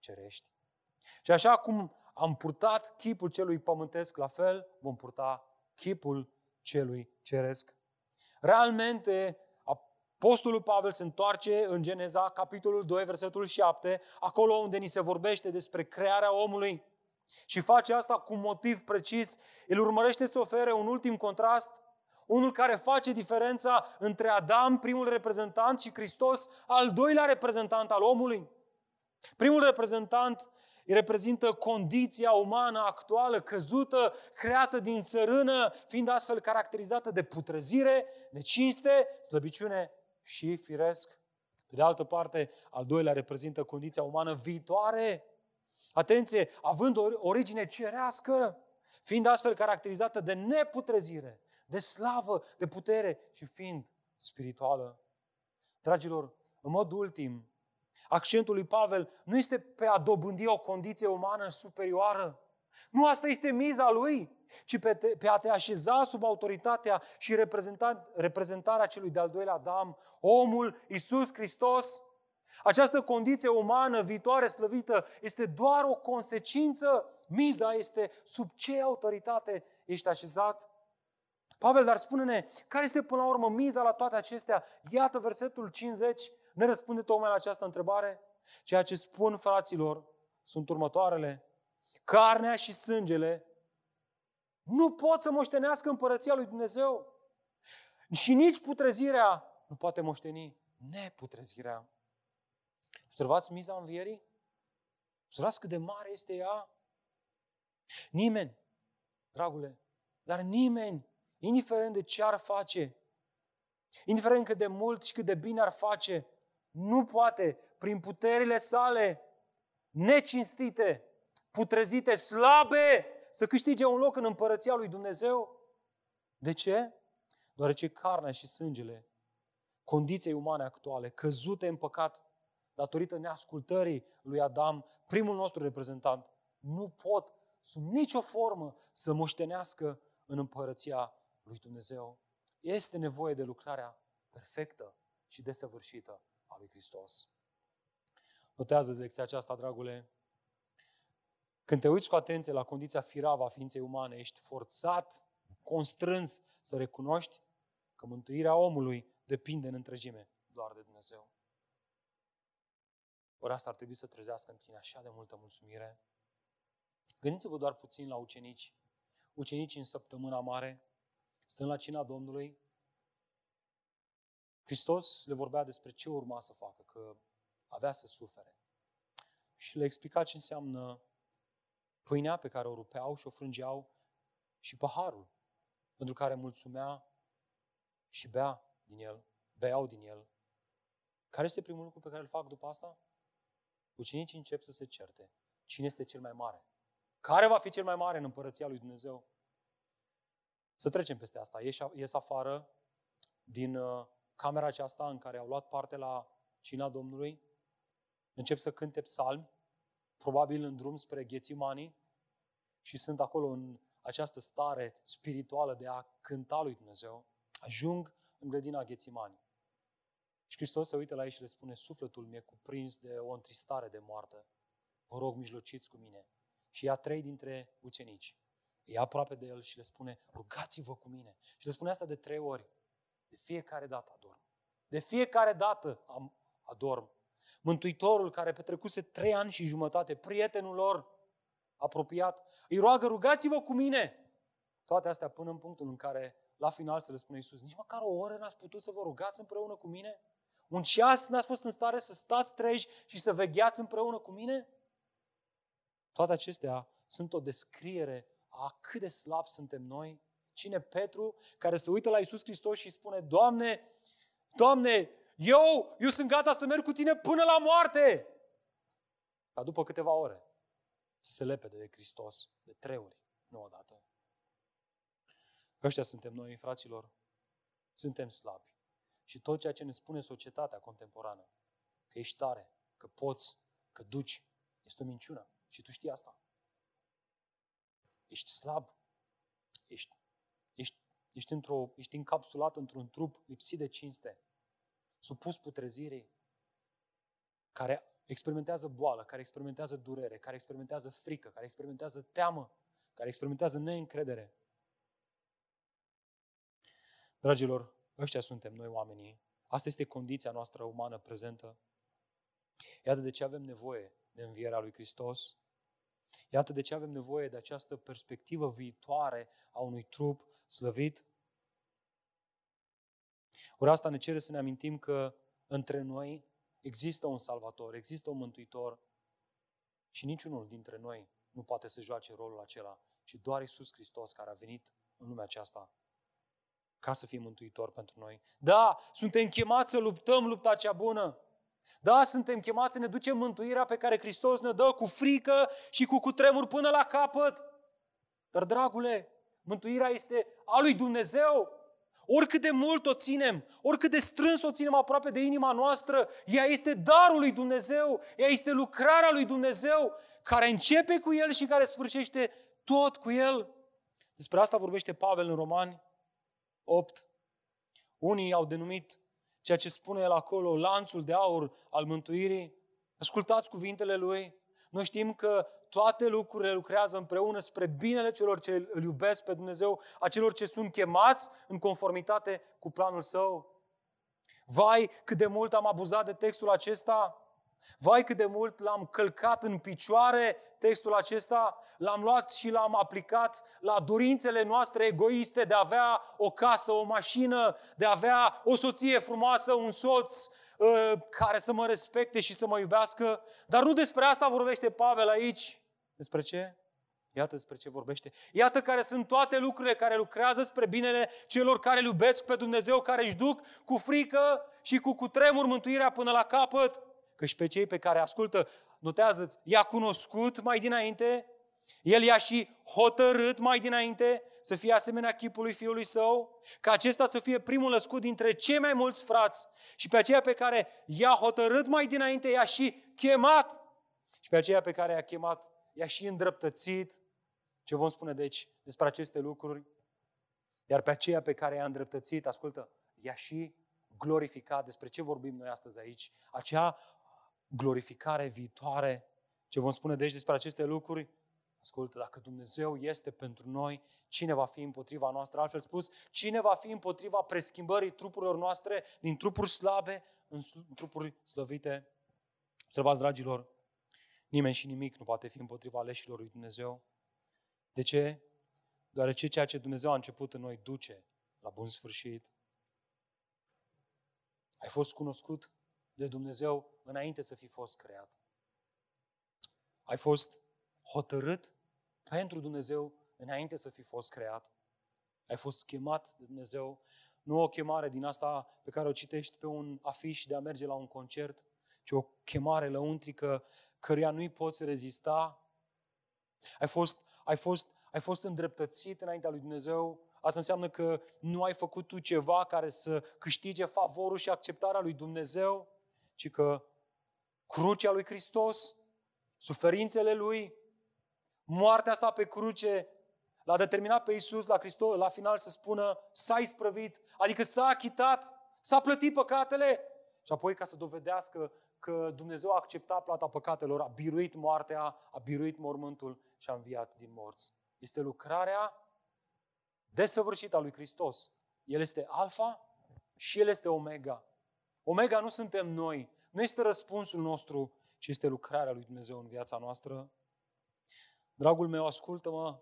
cerești. Și așa cum am purtat chipul celui pământesc, la fel vom purta chipul celui ceresc. Realmente, Apostolul Pavel se întoarce în Geneza, capitolul 2, versetul 7, acolo unde ni se vorbește despre crearea omului. Și face asta cu motiv precis. El urmărește să ofere un ultim contrast, unul care face diferența între Adam, primul reprezentant, și Hristos, al doilea reprezentant al omului. Primul reprezentant îi reprezintă condiția umană actuală, căzută, creată din țărână, fiind astfel caracterizată de putrezire, de cinste, slăbiciune și firesc. Pe de altă parte, al doilea reprezintă condiția umană viitoare. Atenție, având o origine cerească, fiind astfel caracterizată de neputrezire, de slavă, de putere și fiind spirituală. Dragilor, în mod ultim, accentul lui Pavel nu este pe a dobândi o condiție umană superioară. Nu asta este miza lui, ci pe, te, pe a te așeza sub autoritatea și reprezentarea celui de-al doilea Adam, omul Isus Hristos. Această condiție umană viitoare slăvită este doar o consecință. Miza este sub ce autoritate ești așezat. Pavel, dar spune-ne, care este până la urmă miza la toate acestea? Iată versetul 50, ne răspunde tocmai la această întrebare. Ceea ce spun fraților sunt următoarele. Carnea și sângele nu pot să moștenească împărăția lui Dumnezeu. Și nici putrezirea nu poate moșteni neputrezirea. Observați miza învierii? Observați cât de mare este ea? Nimeni, dragule, dar nimeni, indiferent de ce ar face, indiferent cât de mult și cât de bine ar face, nu poate, prin puterile sale necinstite, putrezite, slabe, să câștige un loc în împărăția lui Dumnezeu. De ce? Deoarece carnea și sângele, condiției umane actuale, căzute în păcat, datorită neascultării lui Adam, primul nostru reprezentant, nu pot sub nicio formă să moștenească în împărăția lui Dumnezeu. Este nevoie de lucrarea perfectă și desăvârșită a lui Hristos. Notează lecția aceasta, dragule. Când te uiți cu atenție la condiția firavă a ființei umane, ești forțat, constrâns să recunoști că mântuirea omului depinde în întregime doar de Dumnezeu. Ori asta ar trebui să trezească în tine așa de multă mulțumire. Gândiți-vă doar puțin la ucenici. Ucenici în săptămâna mare, stând la cina Domnului, Hristos le vorbea despre ce urma să facă, că avea să sufere. Și le explica ce înseamnă pâinea pe care o rupeau și o frângeau și paharul pentru care mulțumea și bea din el, beau din el. Care este primul lucru pe care îl fac după asta? Ucenicii încep să se certe. Cine este cel mai mare? Care va fi cel mai mare în împărăția lui Dumnezeu? Să trecem peste asta. Ies afară din uh, camera aceasta în care au luat parte la cina Domnului, încep să cânte psalmi, probabil în drum spre Ghețimanii, și sunt acolo în această stare spirituală de a cânta lui Dumnezeu, ajung în grădina Ghețimanii. Și Hristos se uită la ei și le spune, sufletul mi-e cuprins de o întristare de moarte. Vă rog, mijlociți cu mine. Și ia trei dintre ucenici. Ia aproape de el și le spune, rugați-vă cu mine. Și le spune asta de trei ori. De fiecare dată adorm. De fiecare dată am, adorm. Mântuitorul care petrecuse trei ani și jumătate, prietenul lor apropiat, îi roagă, rugați-vă cu mine. Toate astea până în punctul în care, la final, să le spune Iisus, nici măcar o oră n-ați putut să vă rugați împreună cu mine? Un ceas n-ați fost în stare să stați treji și să vegheați împreună cu mine? Toate acestea sunt o descriere a cât de slab suntem noi Cine? Petru, care se uită la Isus Hristos și spune, Doamne, Doamne, eu, eu sunt gata să merg cu tine până la moarte. Ca după câteva ore să se lepede de Hristos de trei ori, nu odată. Ăștia suntem noi, fraților. Suntem slabi. Și tot ceea ce ne spune societatea contemporană, că ești tare, că poți, că duci, este o minciună. Și tu știi asta. Ești slab. Ești, ești, ești, într-o, ești încapsulat într-un trup lipsit de cinste, supus putrezirii, care experimentează boală, care experimentează durere, care experimentează frică, care experimentează teamă, care experimentează neîncredere. Dragilor, ăștia suntem noi oamenii. Asta este condiția noastră umană prezentă. Iată de ce avem nevoie de învierea lui Hristos. Iată de ce avem nevoie de această perspectivă viitoare a unui trup slăvit. Ori asta ne cere să ne amintim că între noi există un salvator, există un mântuitor și niciunul dintre noi nu poate să joace rolul acela, ci doar Isus Hristos care a venit în lumea aceasta ca să fie mântuitor pentru noi. Da, suntem chemați să luptăm lupta cea bună. Da, suntem chemați să ne ducem mântuirea pe care Hristos ne dă cu frică și cu cutremur până la capăt. Dar, dragule, mântuirea este a lui Dumnezeu. Oricât de mult o ținem, oricât de strâns o ținem aproape de inima noastră, ea este darul lui Dumnezeu, ea este lucrarea lui Dumnezeu, care începe cu El și care sfârșește tot cu El. Despre asta vorbește Pavel în Romani 8. Unii au denumit ceea ce spune el acolo, lanțul de aur al mântuirii. Ascultați cuvintele lui. Noi știm că toate lucrurile lucrează împreună spre binele celor ce îl iubesc pe Dumnezeu, a celor ce sunt chemați în conformitate cu planul său. Vai, cât de mult am abuzat de textul acesta! Vai cât de mult l-am călcat în picioare textul acesta, l-am luat și l-am aplicat la dorințele noastre egoiste de a avea o casă, o mașină, de a avea o soție frumoasă, un soț uh, care să mă respecte și să mă iubească. Dar nu despre asta vorbește Pavel aici. Despre ce? Iată despre ce vorbește. Iată care sunt toate lucrurile care lucrează spre binele celor care îl iubesc pe Dumnezeu, care își duc cu frică și cu cutremur mântuirea până la capăt. Că și pe cei pe care ascultă, notează-ți, i-a cunoscut mai dinainte, el i-a și hotărât mai dinainte să fie asemenea chipului fiului său, ca acesta să fie primul născut dintre cei mai mulți frați și pe aceea pe care i-a hotărât mai dinainte, i-a și chemat și pe aceea pe care i-a chemat, i-a și îndreptățit. Ce vom spune deci despre aceste lucruri? Iar pe aceea pe care i-a îndreptățit, ascultă, i-a și glorificat. Despre ce vorbim noi astăzi aici? Acea glorificare viitoare. Ce vom spune deci despre aceste lucruri? Ascultă, dacă Dumnezeu este pentru noi, cine va fi împotriva noastră? Altfel spus, cine va fi împotriva preschimbării trupurilor noastre din trupuri slabe în trupuri slăvite? Observați, dragilor, nimeni și nimic nu poate fi împotriva aleșilor lui Dumnezeu. De ce? Deoarece ceea ce Dumnezeu a început în noi duce la bun sfârșit. Ai fost cunoscut de Dumnezeu înainte să fi fost creat. Ai fost hotărât pentru Dumnezeu înainte să fi fost creat. Ai fost chemat de Dumnezeu, nu o chemare din asta pe care o citești pe un afiș de a merge la un concert, ci o chemare lăuntrică căreia nu-i poți rezista. Ai fost, ai fost, ai fost îndreptățit înaintea lui Dumnezeu. Asta înseamnă că nu ai făcut tu ceva care să câștige favorul și acceptarea lui Dumnezeu, ci că crucea lui Hristos, suferințele lui, moartea sa pe cruce, l-a determinat pe Iisus la Hristos, la final să spună s-a isprăvit, adică s-a achitat, s-a plătit păcatele și apoi ca să dovedească că Dumnezeu a acceptat plata păcatelor, a biruit moartea, a biruit mormântul și a înviat din morți. Este lucrarea desăvârșită a lui Hristos. El este alfa și El este omega. Omega nu suntem noi, nu este răspunsul nostru, ci este lucrarea lui Dumnezeu în viața noastră. Dragul meu, ascultă-mă,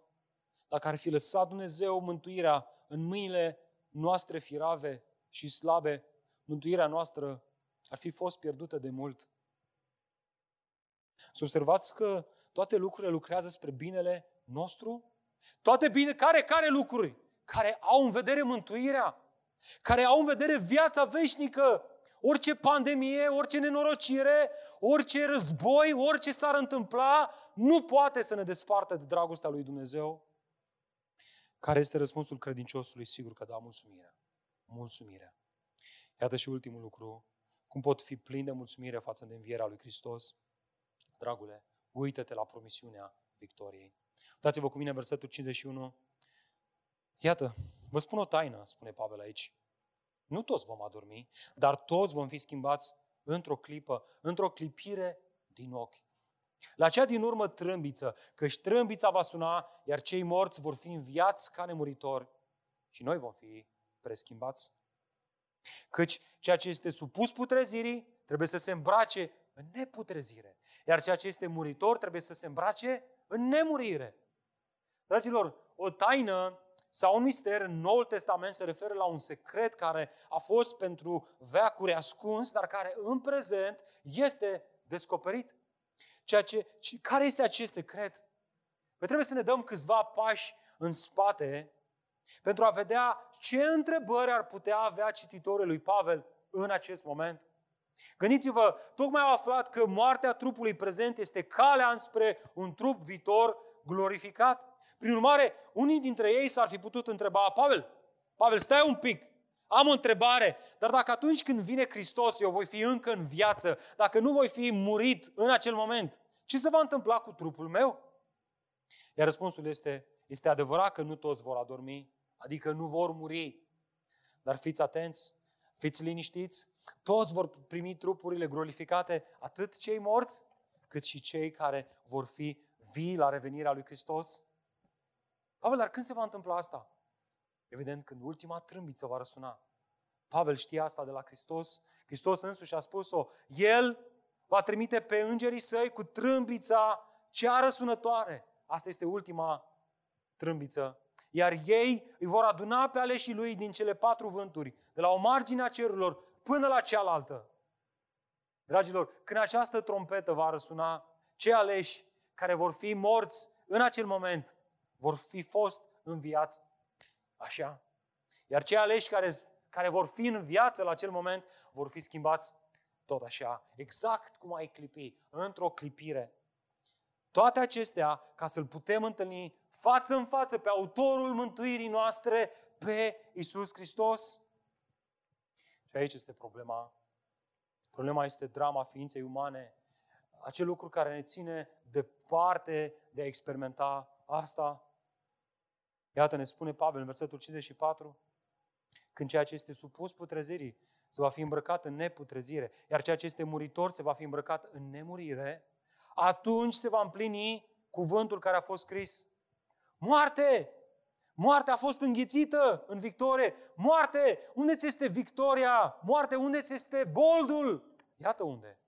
dacă ar fi lăsat Dumnezeu mântuirea în mâinile noastre firave și slabe, mântuirea noastră ar fi fost pierdută de mult. Să observați că toate lucrurile lucrează spre binele nostru? Toate bine, care, care lucruri? care au în vedere mântuirea, care au în vedere viața veșnică, orice pandemie, orice nenorocire, orice război, orice s-ar întâmpla, nu poate să ne despartă de dragostea lui Dumnezeu. Care este răspunsul credinciosului? Sigur că da, mulțumirea. Mulțumirea. Iată și ultimul lucru. Cum pot fi plin de mulțumire față de învierea lui Hristos? Dragule, uită-te la promisiunea victoriei. Uitați-vă cu mine versetul 51. Iată, vă spun o taină, spune Pavel aici. Nu toți vom adormi, dar toți vom fi schimbați într-o clipă, într-o clipire din ochi. La cea din urmă trâmbiță, căci trâmbița va suna, iar cei morți vor fi înviați ca nemuritori și noi vom fi preschimbați. Căci ceea ce este supus putrezirii trebuie să se îmbrace în neputrezire, iar ceea ce este muritor trebuie să se îmbrace în nemurire. Dragilor, o taină sau un mister în Noul Testament se referă la un secret care a fost pentru veacuri ascuns, dar care în prezent este descoperit. Ceea ce, care este acest secret? Păi trebuie să ne dăm câțiva pași în spate pentru a vedea ce întrebări ar putea avea cititorul lui Pavel în acest moment. Gândiți-vă, tocmai au aflat că moartea trupului prezent este calea înspre un trup viitor glorificat. Prin urmare, unii dintre ei s-ar fi putut întreba, Pavel, Pavel, stai un pic, am o întrebare, dar dacă atunci când vine Hristos eu voi fi încă în viață, dacă nu voi fi murit în acel moment, ce se va întâmpla cu trupul meu? Iar răspunsul este, este adevărat că nu toți vor adormi, adică nu vor muri. Dar fiți atenți, fiți liniștiți, toți vor primi trupurile glorificate, atât cei morți, cât și cei care vor fi vii la revenirea lui Hristos. Pavel, dar când se va întâmpla asta? Evident, când ultima trâmbiță va răsuna. Pavel știa asta de la Hristos. Hristos însuși a spus-o. El va trimite pe îngerii săi cu trâmbița cea răsunătoare. Asta este ultima trâmbiță. Iar ei îi vor aduna pe aleșii lui din cele patru vânturi, de la o margine a cerurilor până la cealaltă. Dragilor, când această trompetă va răsuna, cei aleși care vor fi morți în acel moment vor fi fost înviați așa. Iar cei aleși care, care vor fi în viață la acel moment vor fi schimbați tot așa, exact cum ai clipi, într-o clipire. Toate acestea ca să-L putem întâlni față în față pe autorul mântuirii noastre, pe Isus Hristos. Și aici este problema. Problema este drama ființei umane. Acel lucru care ne ține departe de a experimenta asta. Iată, ne spune Pavel în versetul 54, când ceea ce este supus putrezirii se va fi îmbrăcat în neputrezire, iar ceea ce este muritor se va fi îmbrăcat în nemurire, atunci se va împlini cuvântul care a fost scris. Moarte! Moartea a fost înghițită în victorie. Moarte! Unde ți este victoria? Moarte, unde ți este boldul? Iată unde.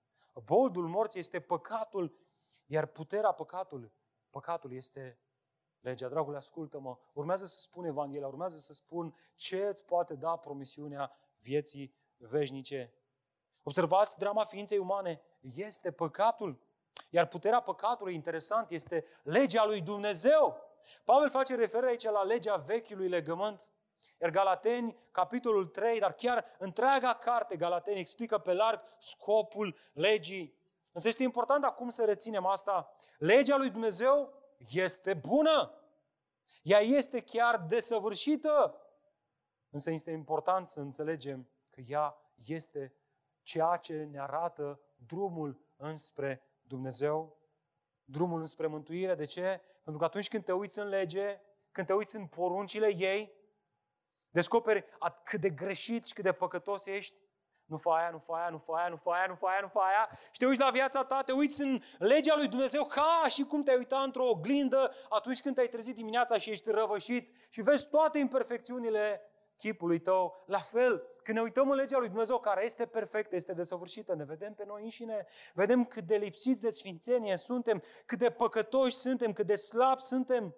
Boldul morții este păcatul, iar puterea păcatului, păcatul este legea. Dragule, ascultă-mă, urmează să spun Evanghelia, urmează să spun ce îți poate da promisiunea vieții veșnice. Observați, drama ființei umane este păcatul. Iar puterea păcatului, interesant, este legea lui Dumnezeu. Pavel face referire aici la legea vechiului legământ. Iar Galateni, capitolul 3, dar chiar întreaga carte Galateni explică pe larg scopul legii. Însă este important acum să reținem asta. Legea lui Dumnezeu este bună. Ea este chiar desăvârșită. Însă este important să înțelegem că ea este ceea ce ne arată drumul înspre Dumnezeu, drumul înspre mântuire. De ce? Pentru că atunci când te uiți în lege, când te uiți în poruncile ei, descoperi cât de greșit și cât de păcătos ești nu fa aia, nu fa aia, nu fa aia, nu fa aia, nu fa aia, nu fa aia. Și te uiți la viața ta, te uiți în legea lui Dumnezeu ca și cum te-ai uitat într-o oglindă atunci când te-ai trezit dimineața și ești răvășit și vezi toate imperfecțiunile chipului tău. La fel, când ne uităm în legea lui Dumnezeu, care este perfectă, este desăvârșită, ne vedem pe noi înșine, vedem cât de lipsiți de sfințenie suntem, cât de păcătoși suntem, cât de slabi suntem.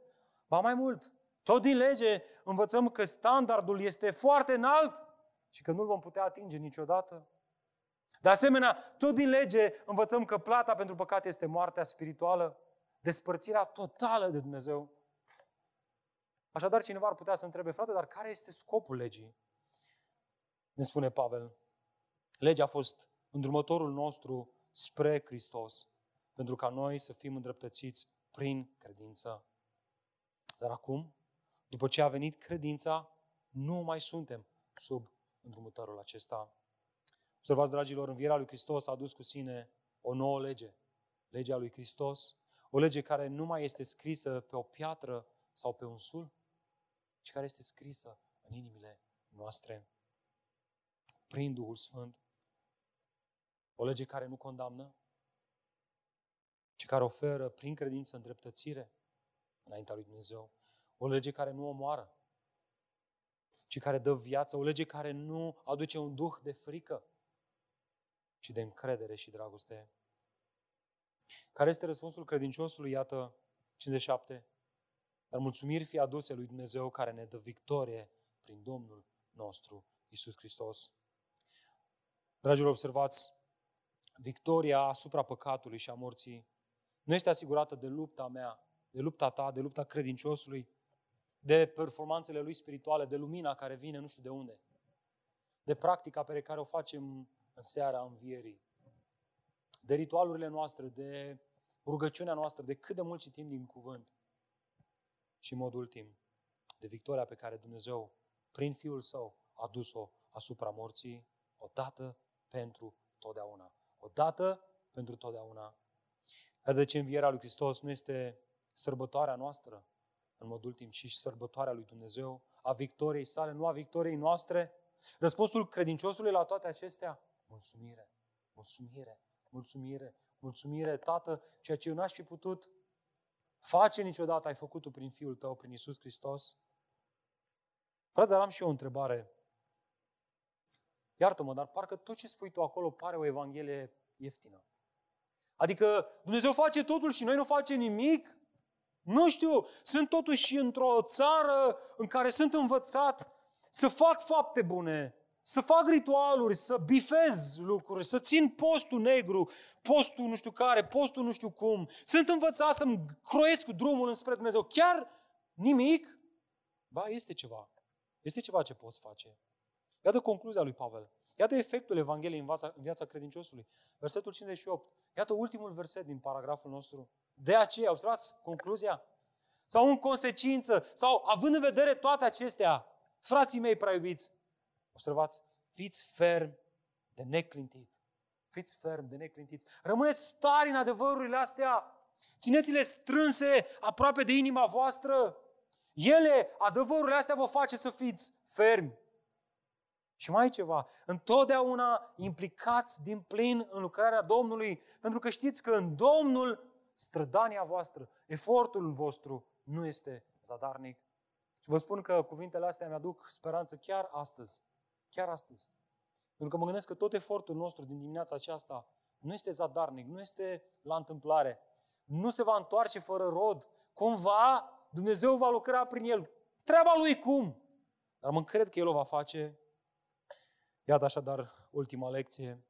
Ba mai mult, tot din lege învățăm că standardul este foarte înalt și că nu-l vom putea atinge niciodată. De asemenea, tot din lege învățăm că plata pentru păcat este moartea spirituală, despărțirea totală de Dumnezeu. Așadar, cineva ar putea să întrebe, frate, dar care este scopul legii? Ne spune Pavel. Legea a fost îndrumătorul nostru spre Hristos, pentru ca noi să fim îndreptățiți prin credință. Dar acum, după ce a venit credința, nu mai suntem sub îndrumătorul acesta. Observați, dragilor, învierea lui Hristos a adus cu sine o nouă lege. Legea lui Hristos, o lege care nu mai este scrisă pe o piatră sau pe un sul, ci care este scrisă în inimile noastre prin Duhul Sfânt. O lege care nu condamnă, ci care oferă prin credință îndreptățire înaintea lui Dumnezeu. O lege care nu omoară, ci care dă viață. O lege care nu aduce un duh de frică, ci de încredere și dragoste. Care este răspunsul credinciosului? Iată, 57. Dar mulțumiri fi aduse lui Dumnezeu care ne dă victorie prin Domnul nostru, Isus Hristos. Dragilor, observați, victoria asupra păcatului și a morții nu este asigurată de lupta mea, de lupta ta, de lupta credinciosului, de performanțele lui spirituale, de lumina care vine nu știu de unde, de practica pe care o facem în seara învierii, de ritualurile noastre, de rugăciunea noastră, de cât de mult citim din cuvânt și, în mod ultim, de victoria pe care Dumnezeu, prin Fiul Său, a dus-o asupra morții, odată pentru totdeauna. Odată pentru totdeauna. De ce învierea lui Hristos nu este sărbătoarea noastră, în mod ultim, ci și sărbătoarea lui Dumnezeu, a victoriei sale, nu a victoriei noastre. Răspunsul credinciosului la toate acestea, mulțumire, mulțumire, mulțumire, mulțumire, Tată, ceea ce eu n-aș fi putut face niciodată, ai făcut-o prin Fiul tău, prin Isus Hristos. Frate, dar am și eu o întrebare. Iartă-mă, dar parcă tot ce spui tu acolo pare o evanghelie ieftină. Adică Dumnezeu face totul și noi nu facem nimic? Nu știu, sunt totuși într-o țară în care sunt învățat să fac fapte bune, să fac ritualuri, să bifez lucruri, să țin postul negru, postul nu știu care, postul nu știu cum. Sunt învățat să-mi croiesc drumul înspre Dumnezeu. Chiar nimic? Ba, este ceva. Este ceva ce poți face. Iată concluzia lui Pavel. Iată efectul Evangheliei în viața, în viața credinciosului. Versetul 58. Iată ultimul verset din paragraful nostru. De aceea, observați concluzia? Sau în consecință, sau având în vedere toate acestea, frații mei prea iubiți, observați, fiți ferm de neclintit. Fiți ferm de neclintiți. Rămâneți stari în adevărurile astea. Țineți-le strânse aproape de inima voastră. Ele, adevărurile astea, vă face să fiți fermi. Și mai ceva, întotdeauna implicați din plin în lucrarea Domnului, pentru că știți că în Domnul strădania voastră, efortul vostru nu este zadarnic. Și vă spun că cuvintele astea mi-aduc speranță chiar astăzi. Chiar astăzi. Pentru că mă gândesc că tot efortul nostru din dimineața aceasta nu este zadarnic, nu este la întâmplare. Nu se va întoarce fără rod. Cumva Dumnezeu va lucra prin el. Treaba lui cum? Dar mă cred că El o va face Iată așadar ultima lecție.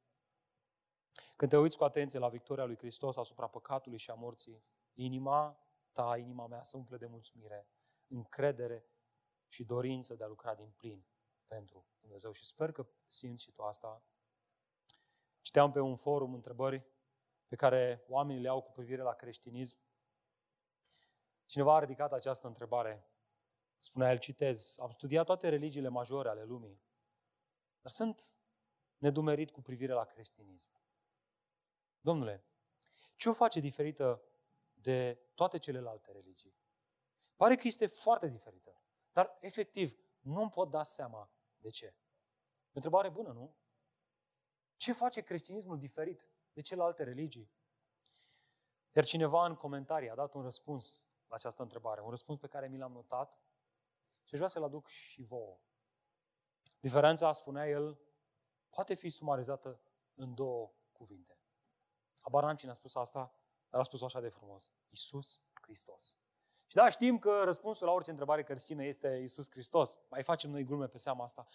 Când te uiți cu atenție la victoria lui Hristos asupra păcatului și a morții, inima ta, inima mea se umple de mulțumire, încredere și dorință de a lucra din plin pentru Dumnezeu. Și sper că simți și tu asta. Citeam pe un forum întrebări pe care oamenii le au cu privire la creștinism. Cineva a ridicat această întrebare. Spunea el, citez, am studiat toate religiile majore ale lumii dar sunt nedumerit cu privire la creștinism. Domnule, ce o face diferită de toate celelalte religii? Pare că este foarte diferită, dar efectiv nu-mi pot da seama de ce. E o întrebare bună, nu? Ce face creștinismul diferit de celelalte religii? Iar cineva în comentarii a dat un răspuns la această întrebare, un răspuns pe care mi l-am notat și aș vrea să-l aduc și vouă. Diferența, spunea el, poate fi sumarizată în două cuvinte. Habar n-am cine a spus asta, dar a spus-o așa de frumos. Isus Hristos. Și da, știm că răspunsul la orice întrebare creștină este Isus Hristos. Mai facem noi glume pe seama asta.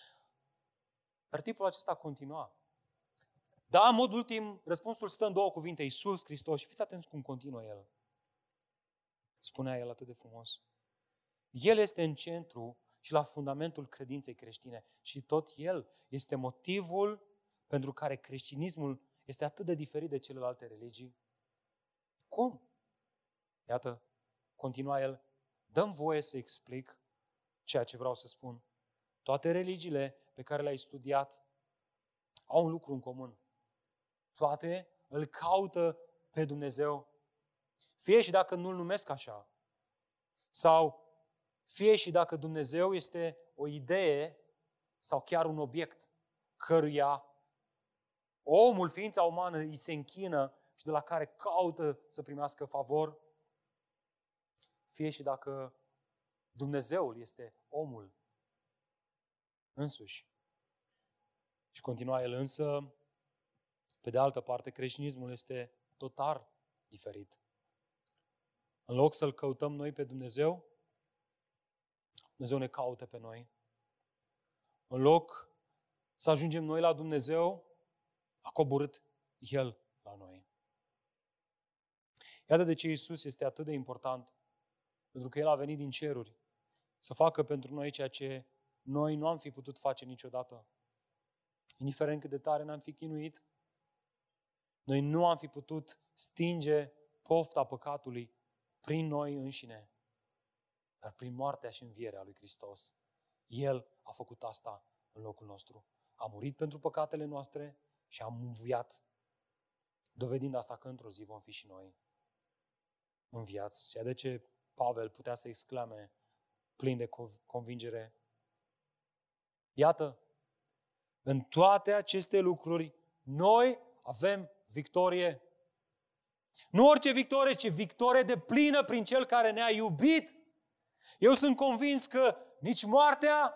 Dar tipul acesta continua. Da, în mod ultim, răspunsul stă în două cuvinte, Isus Hristos. Și fiți atenți cum continuă el. Spunea el atât de frumos. El este în centru și la fundamentul credinței creștine. Și tot El este motivul pentru care creștinismul este atât de diferit de celelalte religii. Cum? Iată, continua el, dăm voie să explic ceea ce vreau să spun. Toate religiile pe care le-ai studiat au un lucru în comun. Toate îl caută pe Dumnezeu. Fie și dacă nu-l numesc așa. Sau fie și dacă Dumnezeu este o idee sau chiar un obiect căruia omul, ființa umană, îi se închină și de la care caută să primească favor, fie și dacă Dumnezeul este omul însuși. Și continua el însă, pe de altă parte, creștinismul este total diferit. În loc să-L căutăm noi pe Dumnezeu, Dumnezeu ne caută pe noi. În loc să ajungem noi la Dumnezeu, a coborât El la noi. Iată de ce Iisus este atât de important. Pentru că El a venit din ceruri să facă pentru noi ceea ce noi nu am fi putut face niciodată. Indiferent cât de tare ne-am fi chinuit, noi nu am fi putut stinge pofta păcatului prin noi înșine, dar prin moartea și învierea lui Hristos. El a făcut asta în locul nostru. A murit pentru păcatele noastre și a înviat, dovedind asta că într-o zi vom fi și noi înviați. Și de ce Pavel putea să exclame plin de convingere, Iată, în toate aceste lucruri, noi avem victorie. Nu orice victorie, ci victorie de plină prin Cel care ne-a iubit. Eu sunt convins că nici moartea,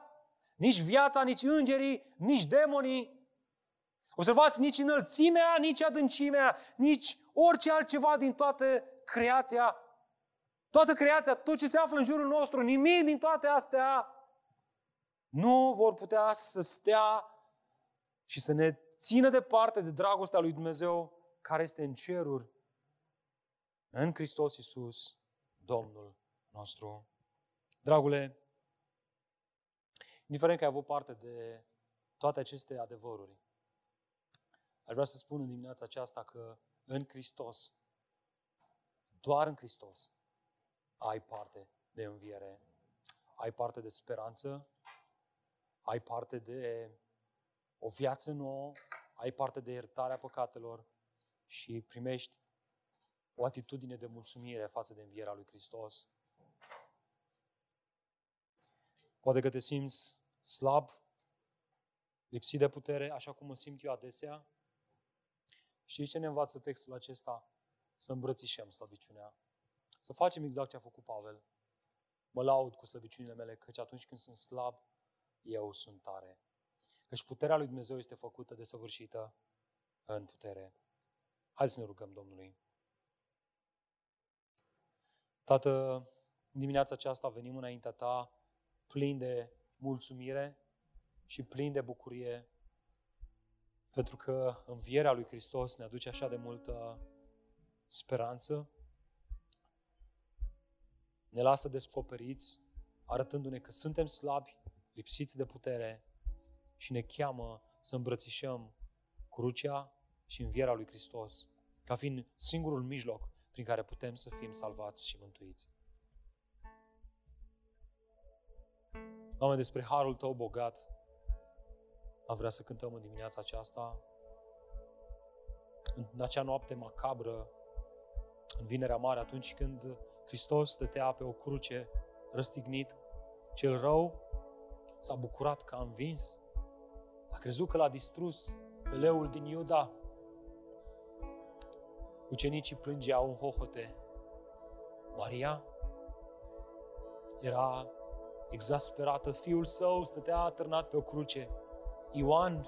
nici viața, nici îngerii, nici demonii, observați, nici înălțimea, nici adâncimea, nici orice altceva din toată creația, toată creația, tot ce se află în jurul nostru, nimic din toate astea nu vor putea să stea și să ne țină departe de dragostea lui Dumnezeu care este în ceruri, în Hristos Iisus, Domnul nostru. Dragule, indiferent că ai avut parte de toate aceste adevăruri, aș vrea să spun în dimineața aceasta că în Hristos, doar în Hristos, ai parte de înviere, ai parte de speranță, ai parte de o viață nouă, ai parte de iertarea păcatelor și primești o atitudine de mulțumire față de învierea lui Hristos. Poate că te simți slab, lipsit de putere, așa cum mă simt eu adesea. Știi ce ne învață textul acesta? Să îmbrățișăm slăbiciunea. Să facem exact ce a făcut Pavel. Mă laud cu slăbiciunile mele, căci atunci când sunt slab, eu sunt tare. Căci puterea lui Dumnezeu este făcută de săvârșită în putere. Haideți să ne rugăm Domnului. Tată, dimineața aceasta venim înaintea Ta plin de mulțumire și plin de bucurie pentru că învierea lui Hristos ne aduce așa de multă speranță, ne lasă descoperiți, arătându-ne că suntem slabi, lipsiți de putere și ne cheamă să îmbrățișăm crucea și învierea lui Hristos, ca fiind singurul mijloc prin care putem să fim salvați și mântuiți. Doamne, despre harul Tău bogat, am vrea să cântăm în dimineața aceasta, în acea noapte macabră, în Vinerea Mare, atunci când Hristos stătea pe o cruce răstignit, cel rău s-a bucurat că a învins, a crezut că l-a distrus pe leul din Iuda. Ucenicii plângeau în hohote. Maria era exasperată, fiul său stătea atârnat pe o cruce. Ioan,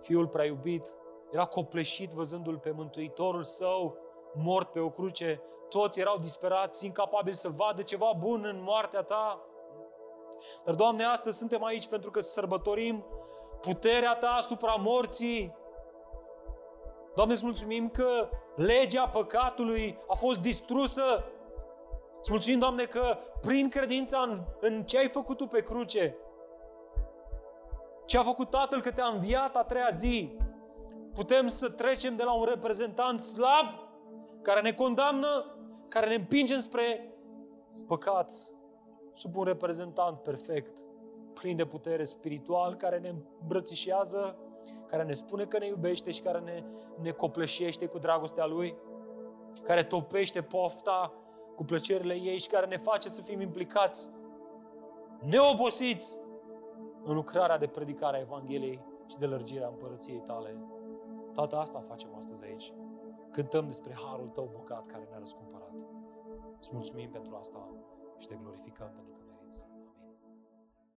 fiul prea iubit, era copleșit văzându-l pe Mântuitorul său mort pe o cruce. Toți erau disperați, incapabili să vadă ceva bun în moartea ta. Dar, Doamne, astăzi suntem aici pentru că sărbătorim puterea Ta asupra morții. Doamne, îți mulțumim că legea păcatului a fost distrusă Îți mulțumim, Doamne, că prin credința în, în ce ai făcut Tu pe cruce, ce a făcut Tatăl că te-a înviat a treia zi, putem să trecem de la un reprezentant slab, care ne condamnă, care ne împinge spre păcat, sub un reprezentant perfect, plin de putere spiritual, care ne îmbrățișează, care ne spune că ne iubește și care ne, ne copleșește cu dragostea Lui, care topește pofta cu plăcerile ei și care ne face să fim implicați, neobosiți, în lucrarea de predicare a Evangheliei și de lărgirea împărăției tale. Toată asta facem astăzi aici. Cântăm despre harul tău bogat care ne-a răscumpărat. Îți mulțumim pentru asta și te glorificăm pentru că